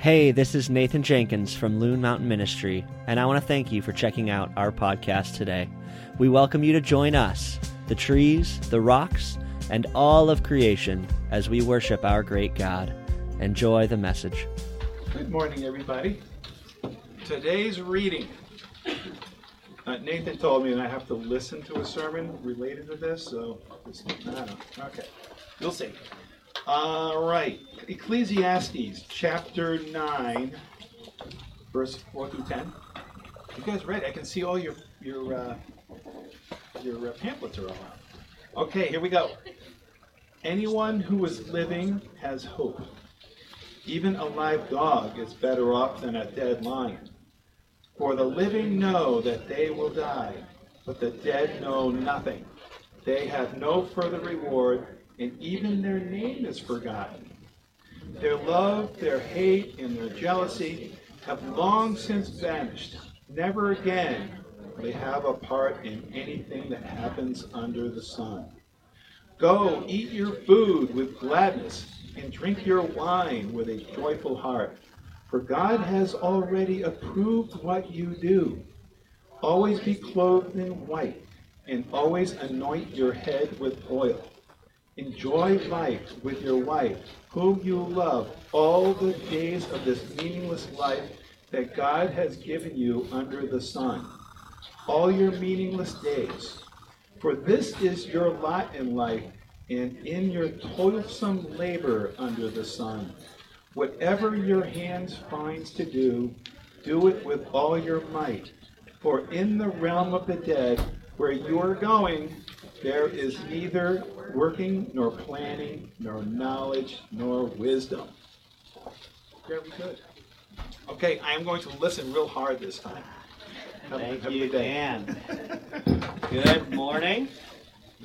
Hey, this is Nathan Jenkins from Loon Mountain Ministry, and I want to thank you for checking out our podcast today. We welcome you to join us, the trees, the rocks, and all of creation as we worship our great God. Enjoy the message. Good morning, everybody. Today's reading. Uh, Nathan told me that I have to listen to a sermon related to this, so. Okay, you'll see. All right, Ecclesiastes chapter 9, verse 4 through 10. You guys read? I can see all your your uh, your uh, pamphlets are all out. Okay, here we go. Anyone who is living has hope. Even a live dog is better off than a dead lion. For the living know that they will die, but the dead know nothing. They have no further reward, and even their name is forgotten. Their love, their hate, and their jealousy have long since vanished. Never again will they have a part in anything that happens under the sun. Go, eat your food with gladness, and drink your wine with a joyful heart. For God has already approved what you do. Always be clothed in white, and always anoint your head with oil. Enjoy life with your wife, whom you love, all the days of this meaningless life that God has given you under the sun. All your meaningless days. For this is your lot in life, and in your toilsome labor under the sun. Whatever your hands finds to do, do it with all your might. For in the realm of the dead, where you are going, there is neither working, nor planning, nor knowledge, nor wisdom. Very good. Okay, I am going to listen real hard this time. Have, Thank have you, good. Dan. Good morning.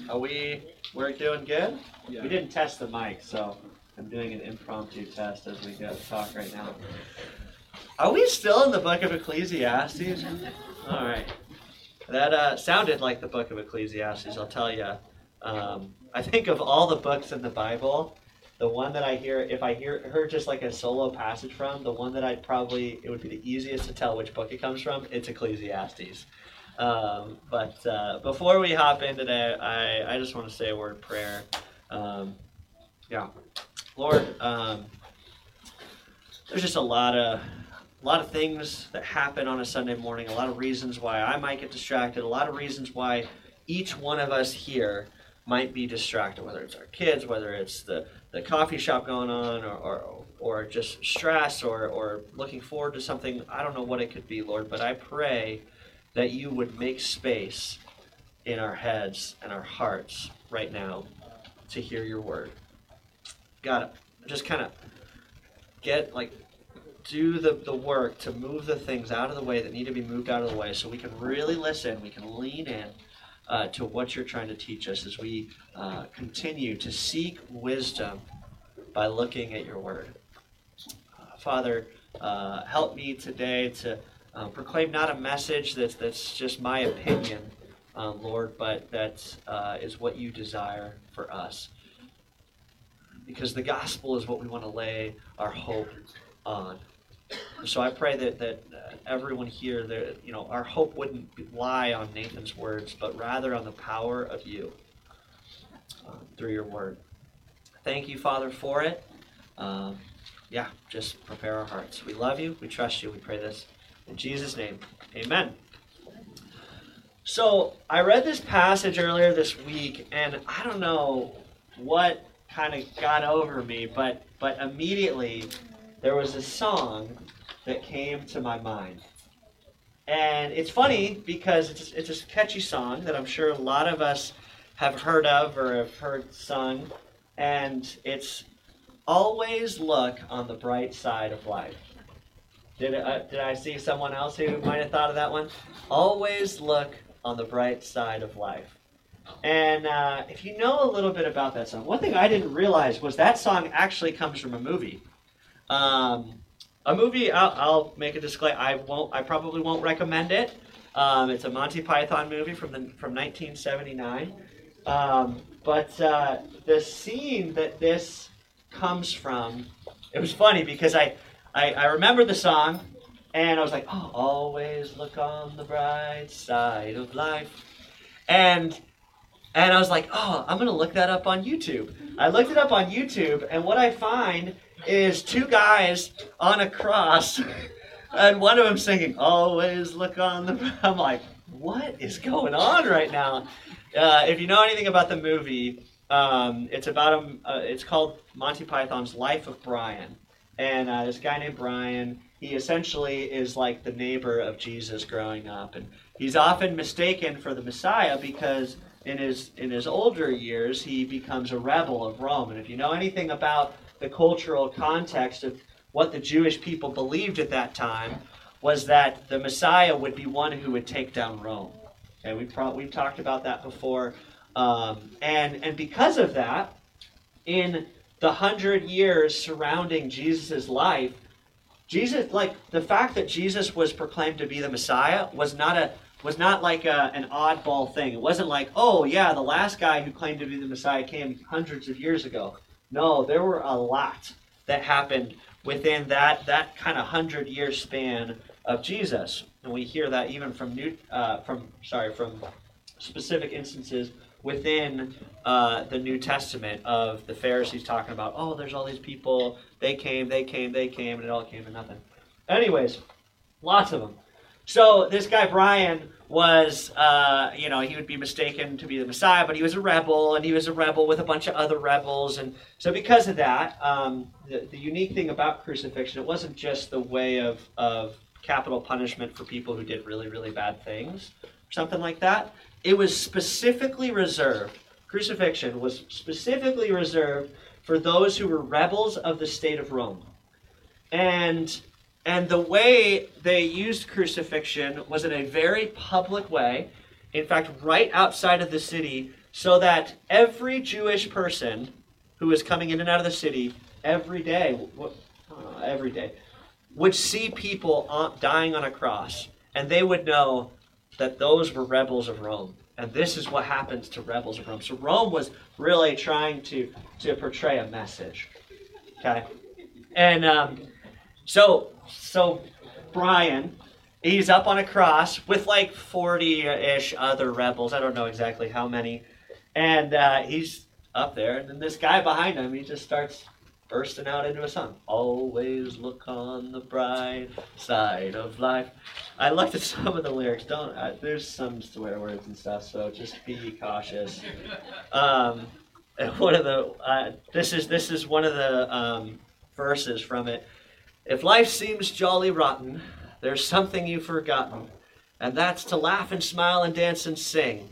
Are we we're doing good? Yeah. We didn't test the mic, so I'm doing an impromptu test as we go talk right now. Are we still in the book of Ecclesiastes? All right. That uh, sounded like the book of Ecclesiastes, I'll tell you. Um, I think of all the books in the Bible, the one that I hear, if I hear heard just like a solo passage from, the one that I'd probably, it would be the easiest to tell which book it comes from, it's Ecclesiastes. Um, but uh, before we hop in today, I, I just want to say a word of prayer. Um, yeah. Lord, um, there's just a lot of a lot of things that happen on a Sunday morning, a lot of reasons why I might get distracted, a lot of reasons why each one of us here might be distracted, whether it's our kids, whether it's the, the coffee shop going on, or, or, or just stress, or, or looking forward to something. I don't know what it could be, Lord, but I pray that you would make space in our heads and our hearts right now to hear your word. God, just kind of get like do the, the work to move the things out of the way that need to be moved out of the way so we can really listen, we can lean in uh, to what you're trying to teach us as we uh, continue to seek wisdom by looking at your word. Uh, Father, uh, help me today to uh, proclaim not a message that's, that's just my opinion, uh, Lord, but that uh, is what you desire for us. Because the gospel is what we want to lay our hope on. So I pray that, that uh, everyone here, that, you know, our hope wouldn't lie on Nathan's words, but rather on the power of you uh, through your word. Thank you, Father, for it. Um, yeah, just prepare our hearts. We love you. We trust you. We pray this in Jesus' name. Amen. So I read this passage earlier this week, and I don't know what kind of got over me, but but immediately there was a song that came to my mind. And it's funny because it's, it's a catchy song that I'm sure a lot of us have heard of or have heard sung. And it's Always Look on the Bright Side of Life. Did, uh, did I see someone else who might have thought of that one? Always look on the bright side of life. And uh, if you know a little bit about that song, one thing I didn't realize was that song actually comes from a movie. Um, a movie. I'll, I'll make a disclaimer. I won't. I probably won't recommend it. Um, it's a Monty Python movie from the from 1979. Um, but uh, the scene that this comes from, it was funny because I I, I remembered the song, and I was like, oh, always look on the bright side of life. And and I was like, oh, I'm gonna look that up on YouTube. I looked it up on YouTube, and what I find is two guys on a cross, and one of them singing, "Always look on the." I'm like, what is going on right now? Uh, if you know anything about the movie, um, it's about a, uh, it's called Monty Python's Life of Brian, and uh, this guy named Brian, he essentially is like the neighbor of Jesus growing up, and he's often mistaken for the Messiah because in his in his older years he becomes a rebel of Rome. And if you know anything about the cultural context of what the Jewish people believed at that time, was that the Messiah would be one who would take down Rome. Okay, we pro- we've talked about that before, um, and and because of that, in the hundred years surrounding Jesus' life, Jesus like the fact that Jesus was proclaimed to be the Messiah was not a was not like a, an oddball thing. It wasn't like, oh yeah, the last guy who claimed to be the Messiah came hundreds of years ago. No, there were a lot that happened within that that kind of hundred year span of Jesus, and we hear that even from new uh, from sorry from specific instances within uh, the New Testament of the Pharisees talking about, oh, there's all these people, they came, they came, they came, and it all came to nothing. Anyways, lots of them. So this guy Brian was, uh, you know, he would be mistaken to be the Messiah, but he was a rebel, and he was a rebel with a bunch of other rebels, and so because of that, um, the, the unique thing about crucifixion, it wasn't just the way of of capital punishment for people who did really, really bad things, or something like that. It was specifically reserved, crucifixion was specifically reserved for those who were rebels of the state of Rome. And and the way they used crucifixion was in a very public way, in fact, right outside of the city, so that every Jewish person who was coming in and out of the city every day, uh, every day, would see people dying on a cross, and they would know that those were rebels of Rome. And this is what happens to rebels of Rome. So Rome was really trying to, to portray a message. Okay? And um, so, so Brian, he's up on a cross with like 40 ish other rebels. I don't know exactly how many. And uh, he's up there, and then this guy behind him, he just starts bursting out into a song. Always look on the bright side of life. I looked at some of the lyrics. Don't uh, there's some swear words and stuff, so just be cautious. Um, one of the uh, this is this is one of the um, verses from it. If life seems jolly rotten, there's something you've forgotten, and that's to laugh and smile and dance and sing.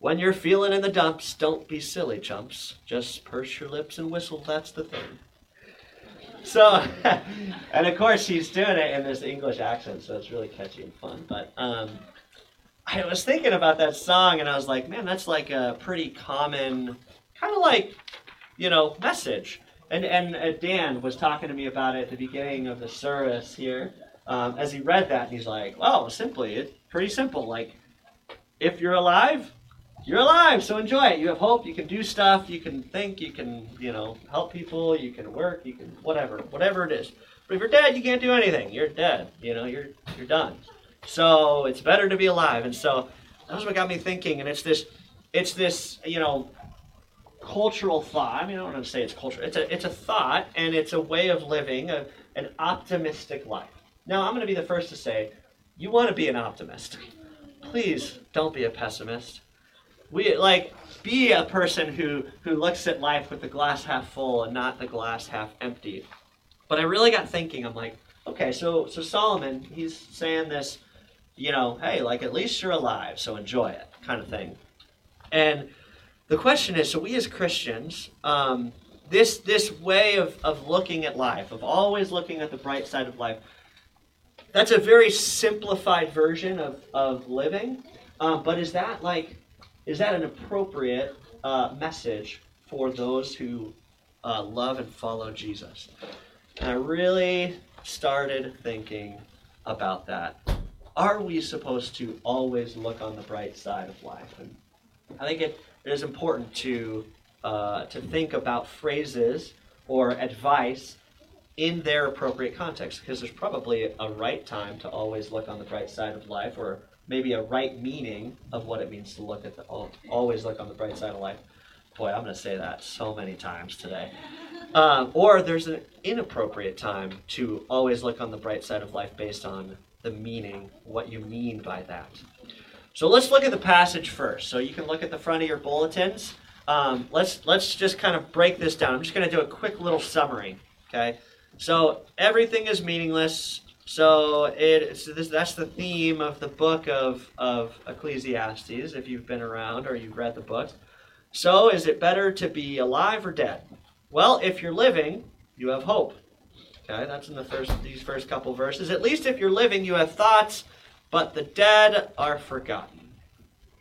When you're feeling in the dumps, don't be silly, chumps. Just purse your lips and whistle, that's the thing. So, and of course, he's doing it in this English accent, so it's really catchy and fun. But um, I was thinking about that song, and I was like, man, that's like a pretty common, kind of like, you know, message. And, and uh, Dan was talking to me about it at the beginning of the service here. Um, as he read that, he's like, well, simply, it's pretty simple. Like, if you're alive, you're alive, so enjoy it. You have hope. You can do stuff. You can think. You can, you know, help people. You can work. You can whatever, whatever it is. But if you're dead, you can't do anything. You're dead. You know, you're you're done. So it's better to be alive. And so that's what got me thinking. And it's this, it's this, you know, cultural thought. I mean, I don't want to say it's cultural. It's a it's a thought, and it's a way of living, a, an optimistic life. Now, I'm going to be the first to say, you want to be an optimist. Please don't be a pessimist we like be a person who who looks at life with the glass half full and not the glass half empty. But I really got thinking. I'm like, okay, so so Solomon, he's saying this, you know, hey, like at least you're alive, so enjoy it, kind of thing. And the question is, so we as Christians, um, this this way of of looking at life, of always looking at the bright side of life, that's a very simplified version of of living. Um, but is that like is that an appropriate uh, message for those who uh, love and follow Jesus? And I really started thinking about that. Are we supposed to always look on the bright side of life? And I think it, it is important to uh, to think about phrases or advice in their appropriate context because there's probably a right time to always look on the bright side of life or maybe a right meaning of what it means to look at the always look on the bright side of life. Boy i'm going to say that so many times today. Um, or there's an inappropriate time to always look on the bright side of life based on the meaning what you mean by that so let's look at the passage first so you can look at the front of your bulletins um, let's let's just kind of break this down i'm just going to do a quick little summary okay so everything is meaningless. So it, this, that's the theme of the book of, of Ecclesiastes, if you've been around or you've read the book. So is it better to be alive or dead? Well, if you're living, you have hope. Okay, that's in the first these first couple verses. At least if you're living, you have thoughts, but the dead are forgotten.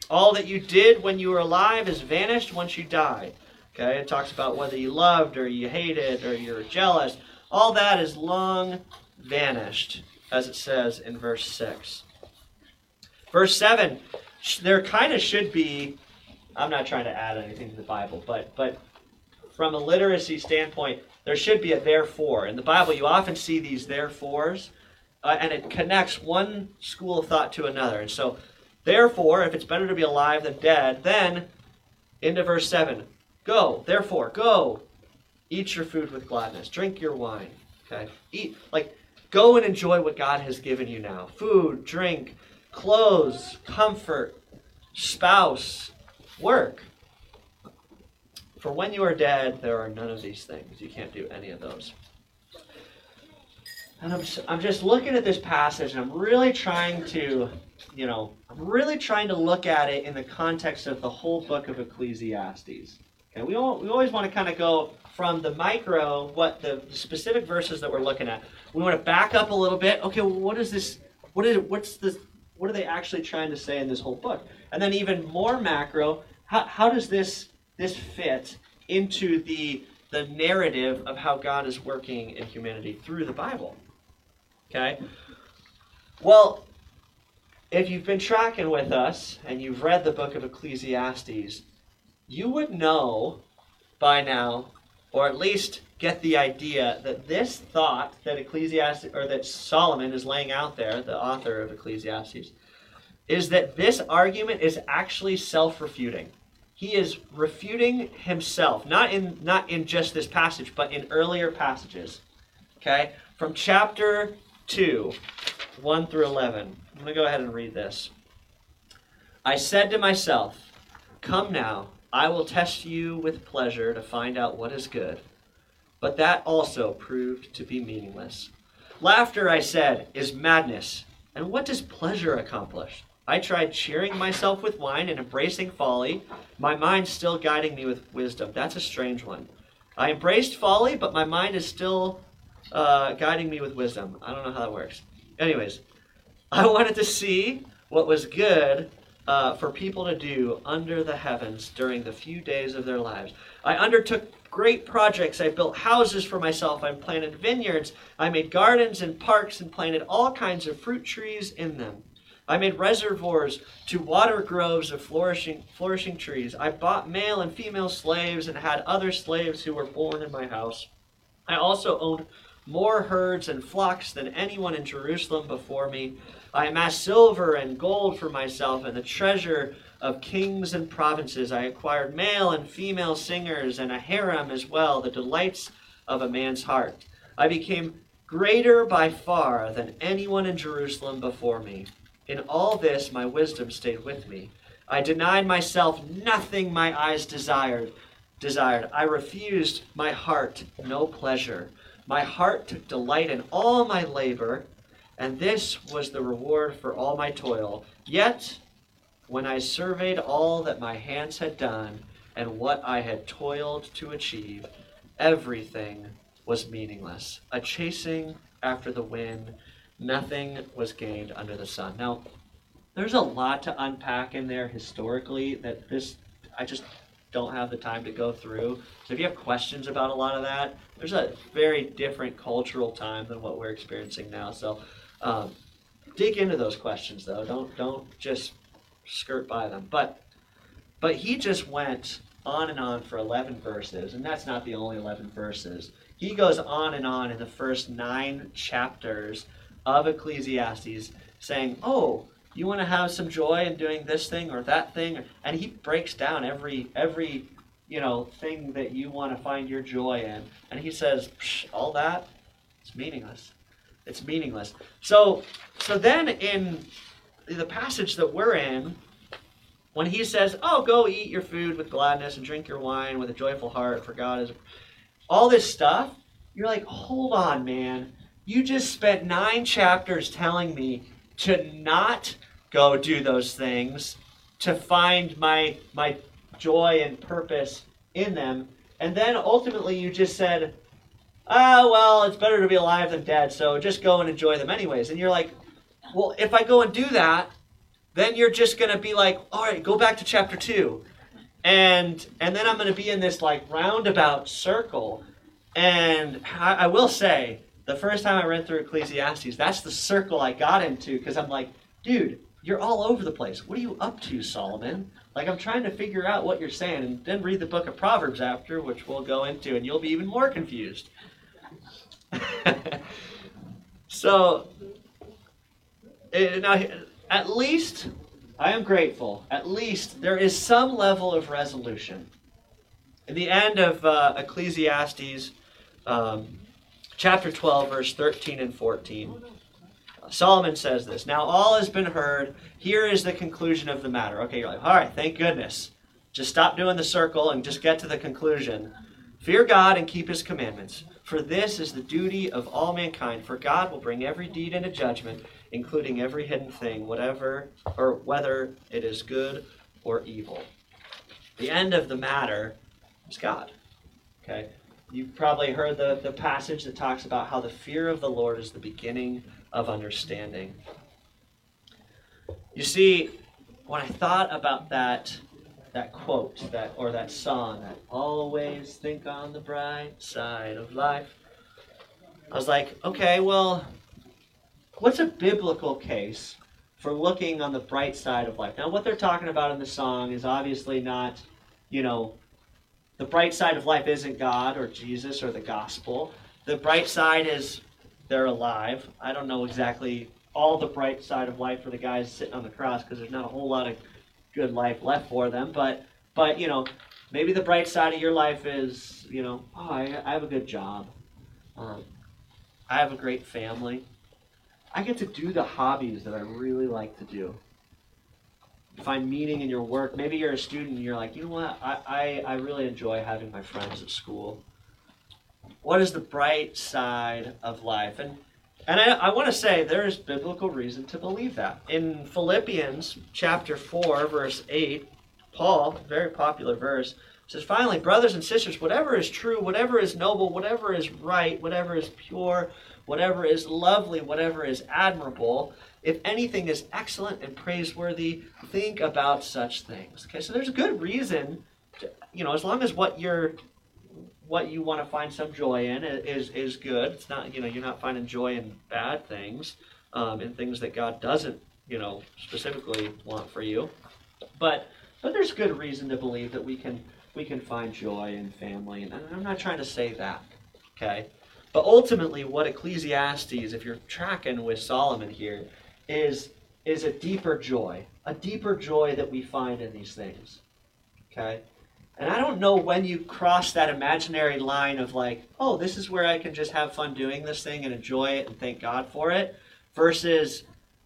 All that you did when you were alive is vanished once you died. Okay, it talks about whether you loved or you hated or you're jealous all that is long vanished, as it says in verse 6. Verse 7, there kind of should be, I'm not trying to add anything to the Bible, but, but from a literacy standpoint, there should be a therefore. In the Bible, you often see these therefores, uh, and it connects one school of thought to another. And so, therefore, if it's better to be alive than dead, then into verse 7 go, therefore, go, Eat your food with gladness. Drink your wine. Okay? Eat like go and enjoy what God has given you now. Food, drink, clothes, comfort, spouse, work. For when you are dead, there are none of these things. You can't do any of those. And I'm, I'm just looking at this passage and I'm really trying to, you know, I'm really trying to look at it in the context of the whole book of Ecclesiastes. Okay, we, all, we always want to kind of go from the micro, what the specific verses that we're looking at. We want to back up a little bit. Okay, well, what is this? What is what's this? What are they actually trying to say in this whole book? And then even more macro, how, how does this this fit into the the narrative of how God is working in humanity through the Bible? Okay. Well, if you've been tracking with us and you've read the book of Ecclesiastes, you would know by now or at least get the idea that this thought that Ecclesiastes or that Solomon is laying out there, the author of Ecclesiastes, is that this argument is actually self-refuting. He is refuting himself, not in not in just this passage, but in earlier passages. Okay? From chapter 2, 1 through 11. I'm going to go ahead and read this. I said to myself, Come now, I will test you with pleasure to find out what is good. But that also proved to be meaningless. Laughter, I said, is madness. And what does pleasure accomplish? I tried cheering myself with wine and embracing folly, my mind still guiding me with wisdom. That's a strange one. I embraced folly, but my mind is still uh, guiding me with wisdom. I don't know how that works. Anyways, I wanted to see what was good uh, for people to do under the heavens during the few days of their lives. I undertook great projects. I built houses for myself. I planted vineyards. I made gardens and parks and planted all kinds of fruit trees in them. I made reservoirs to water groves of flourishing, flourishing trees. I bought male and female slaves and had other slaves who were born in my house. I also owned more herds and flocks than anyone in Jerusalem before me. I amassed silver and gold for myself and the treasure of kings and provinces. I acquired male and female singers and a harem as well, the delights of a man's heart. I became greater by far than anyone in Jerusalem before me. In all this, my wisdom stayed with me. I denied myself nothing my eyes desired. Desired. I refused my heart no pleasure. My heart took delight in all my labor and this was the reward for all my toil. Yet, when I surveyed all that my hands had done and what I had toiled to achieve, everything was meaningless. A chasing after the wind, nothing was gained under the sun. Now, there's a lot to unpack in there historically that this, I just don't have the time to go through. So if you have questions about a lot of that, there's a very different cultural time than what we're experiencing now. So um, dig into those questions though. Don't don't just skirt by them. But but he just went on and on for 11 verses, and that's not the only 11 verses. he goes on and on in the first nine chapters of Ecclesiastes saying, Oh, you want to have some joy in doing this thing or that thing? And he breaks down every every you know thing that you want to find your joy in. And he says, all that, it's meaningless. It's meaningless. So so then in the passage that we're in, when he says, Oh, go eat your food with gladness and drink your wine with a joyful heart, for God is all this stuff, you're like, hold on, man. You just spent nine chapters telling me to not go do those things, to find my my joy and purpose in them. And then ultimately you just said, ah, well, it's better to be alive than dead, so just go and enjoy them anyways. And you're like, well, if I go and do that, then you're just going to be like, all right, go back to chapter 2. And and then I'm going to be in this like roundabout circle. And I, I will say, the first time I read through Ecclesiastes, that's the circle I got into because I'm like, dude, you're all over the place. What are you up to, Solomon? Like, I'm trying to figure out what you're saying, and then read the book of Proverbs after, which we'll go into, and you'll be even more confused. so, eh, now, at least I am grateful. At least there is some level of resolution. In the end of uh, Ecclesiastes, um, chapter 12, verse 13 and 14, Solomon says this Now all has been heard. Here is the conclusion of the matter. Okay, you're like, all right, thank goodness. Just stop doing the circle and just get to the conclusion. Fear God and keep his commandments, for this is the duty of all mankind. For God will bring every deed into judgment, including every hidden thing, whatever or whether it is good or evil. The end of the matter is God. Okay? You've probably heard the, the passage that talks about how the fear of the Lord is the beginning of understanding. You see, when I thought about that that quote that or that song that always think on the bright side of life i was like okay well what's a biblical case for looking on the bright side of life now what they're talking about in the song is obviously not you know the bright side of life isn't god or jesus or the gospel the bright side is they're alive. I don't know exactly all the bright side of life for the guys sitting on the cross because there's not a whole lot of good life left for them. But but you know, maybe the bright side of your life is you know, oh, I, I have a good job. Um, I have a great family. I get to do the hobbies that I really like to do. Find meaning in your work. Maybe you're a student and you're like, you know what? I, I, I really enjoy having my friends at school what is the bright side of life? And and I, I want to say there is biblical reason to believe that. In Philippians chapter 4, verse 8, Paul, very popular verse, says, Finally, brothers and sisters, whatever is true, whatever is noble, whatever is right, whatever is pure, whatever is lovely, whatever is admirable, if anything is excellent and praiseworthy, think about such things. Okay, so there's a good reason, to, you know, as long as what you're what you want to find some joy in is is good. It's not you know you're not finding joy in bad things, um, in things that God doesn't you know specifically want for you. But but there's good reason to believe that we can we can find joy in family, and I'm not trying to say that, okay. But ultimately, what Ecclesiastes, if you're tracking with Solomon here, is is a deeper joy, a deeper joy that we find in these things. Okay? And I don't know when you cross that imaginary line of like, oh, this is where I can just have fun doing this thing and enjoy it and thank God for it, versus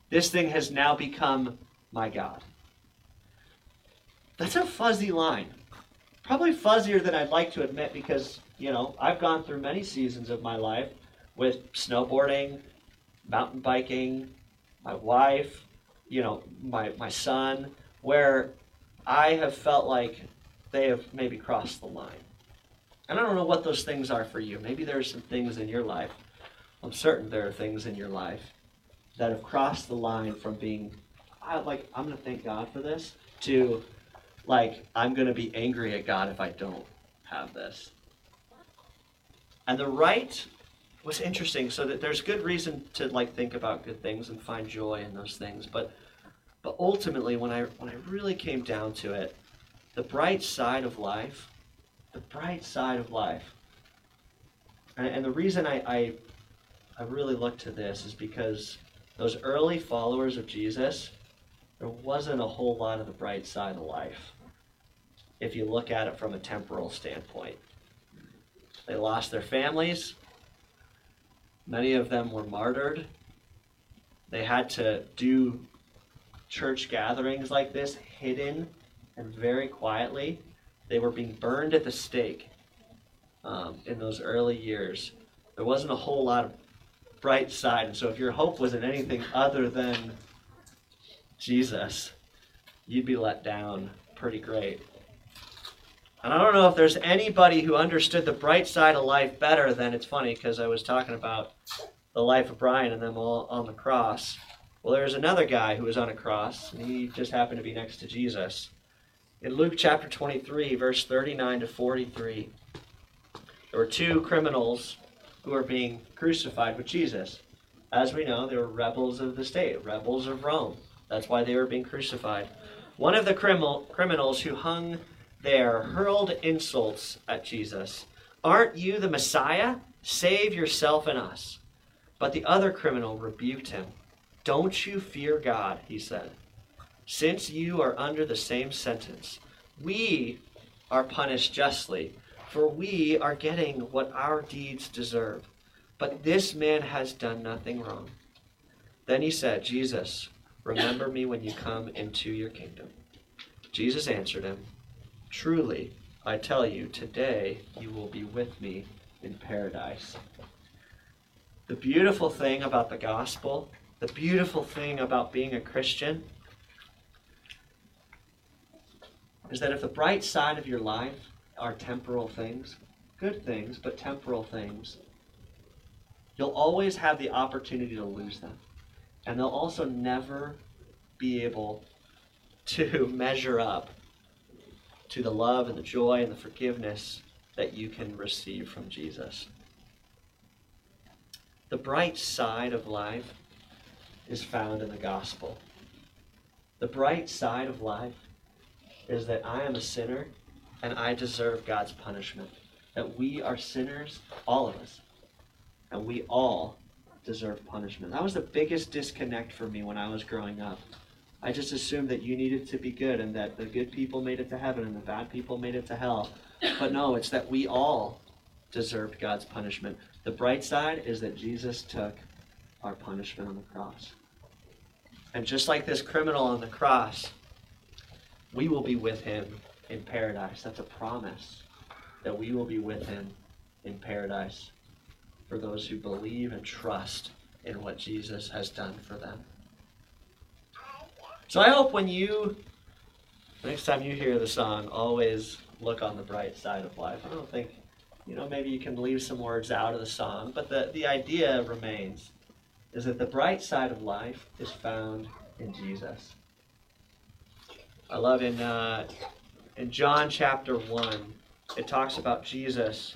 this thing has now become my God. That's a fuzzy line. Probably fuzzier than I'd like to admit because, you know, I've gone through many seasons of my life with snowboarding, mountain biking, my wife, you know, my, my son, where I have felt like they have maybe crossed the line. And I don't know what those things are for you. Maybe there are some things in your life. I'm certain there are things in your life that have crossed the line from being, I, like, I'm going to thank God for this, to, like, I'm going to be angry at God if I don't have this. And the right was interesting, so that there's good reason to, like, think about good things and find joy in those things. But, but ultimately, when I, when I really came down to it, the bright side of life, the bright side of life And, and the reason I, I, I really look to this is because those early followers of Jesus, there wasn't a whole lot of the bright side of life if you look at it from a temporal standpoint. They lost their families. Many of them were martyred. They had to do church gatherings like this hidden and very quietly. They were being burned at the stake um, in those early years. There wasn't a whole lot of bright side. And so if your hope was in anything other than Jesus, you'd be let down pretty great. And I don't know if there's anybody who understood the bright side of life better than it's funny because I was talking about the life of Brian and them all on the cross. Well, there's another guy who was on a cross, and he just happened to be next to Jesus. In Luke chapter 23, verse 39 to 43, there were two criminals who were being crucified with Jesus. As we know, they were rebels of the state, rebels of Rome. That's why they were being crucified. One of the criminal, criminals who hung there hurled insults at Jesus. Aren't you the Messiah? Save yourself and us. But the other criminal rebuked him. Don't you fear God, he said, since you are under the same sentence. We are punished justly, for we are getting what our deeds deserve. But this man has done nothing wrong. Then he said, Jesus, remember me when you come into your kingdom. Jesus answered him, Truly, I tell you, today you will be with me in paradise. The beautiful thing about the gospel, the beautiful thing about being a Christian, is that if the bright side of your life are temporal things, good things, but temporal things, you'll always have the opportunity to lose them. And they'll also never be able to measure up to the love and the joy and the forgiveness that you can receive from Jesus. The bright side of life is found in the gospel. The bright side of life is that I am a sinner and I deserve God's punishment. That we are sinners, all of us, and we all deserve punishment. That was the biggest disconnect for me when I was growing up. I just assumed that you needed to be good and that the good people made it to heaven and the bad people made it to hell. But no, it's that we all deserved God's punishment. The bright side is that Jesus took our punishment on the cross. And just like this criminal on the cross, we will be with him in paradise. That's a promise that we will be with him in paradise for those who believe and trust in what Jesus has done for them. So I hope when you, next time you hear the song, always look on the bright side of life. I don't think, you know, maybe you can leave some words out of the song, but the, the idea remains is that the bright side of life is found in Jesus. I love in, uh, in John chapter 1, it talks about Jesus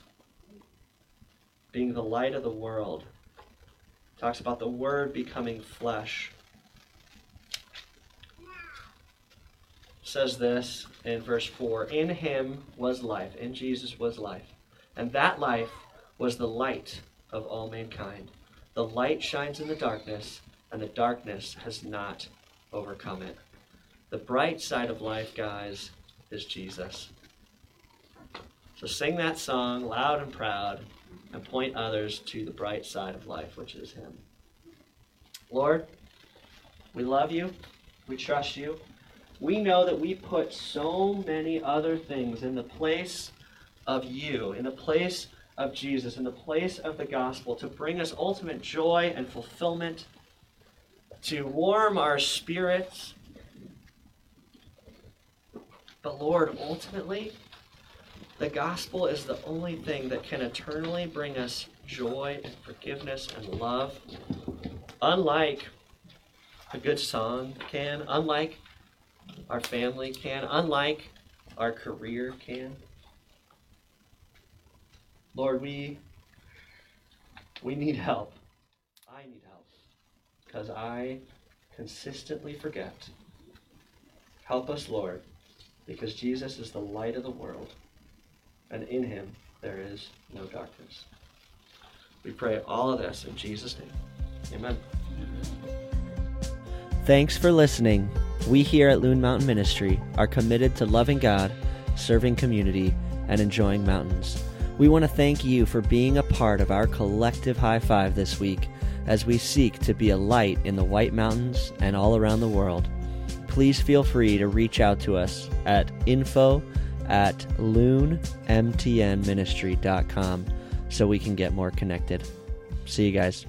being the light of the world. It talks about the Word becoming flesh. says this in verse 4 In him was life, in Jesus was life, and that life was the light of all mankind. The light shines in the darkness, and the darkness has not overcome it. The bright side of life, guys, is Jesus. So sing that song loud and proud and point others to the bright side of life, which is Him. Lord, we love you. We trust you we know that we put so many other things in the place of you, in the place of Jesus, in the place of the gospel to bring us ultimate joy and fulfillment, to warm our spirits. But Lord, ultimately, the gospel is the only thing that can eternally bring us joy and forgiveness and love. Unlike a good song can, unlike our family can, unlike our career can. Lord, we we need help. I need help because I consistently forget. Help us, Lord, because Jesus is the light of the world, and in him there is no darkness. We pray all of this in Jesus' name. Amen. Thanks for listening. We here at Loon Mountain Ministry are committed to loving God, serving community, and enjoying mountains. We want to thank you for being a part of our collective high five this week as we seek to be a light in the White Mountains and all around the world. Please feel free to reach out to us at info at loonmtnministry.com so we can get more connected. See you guys.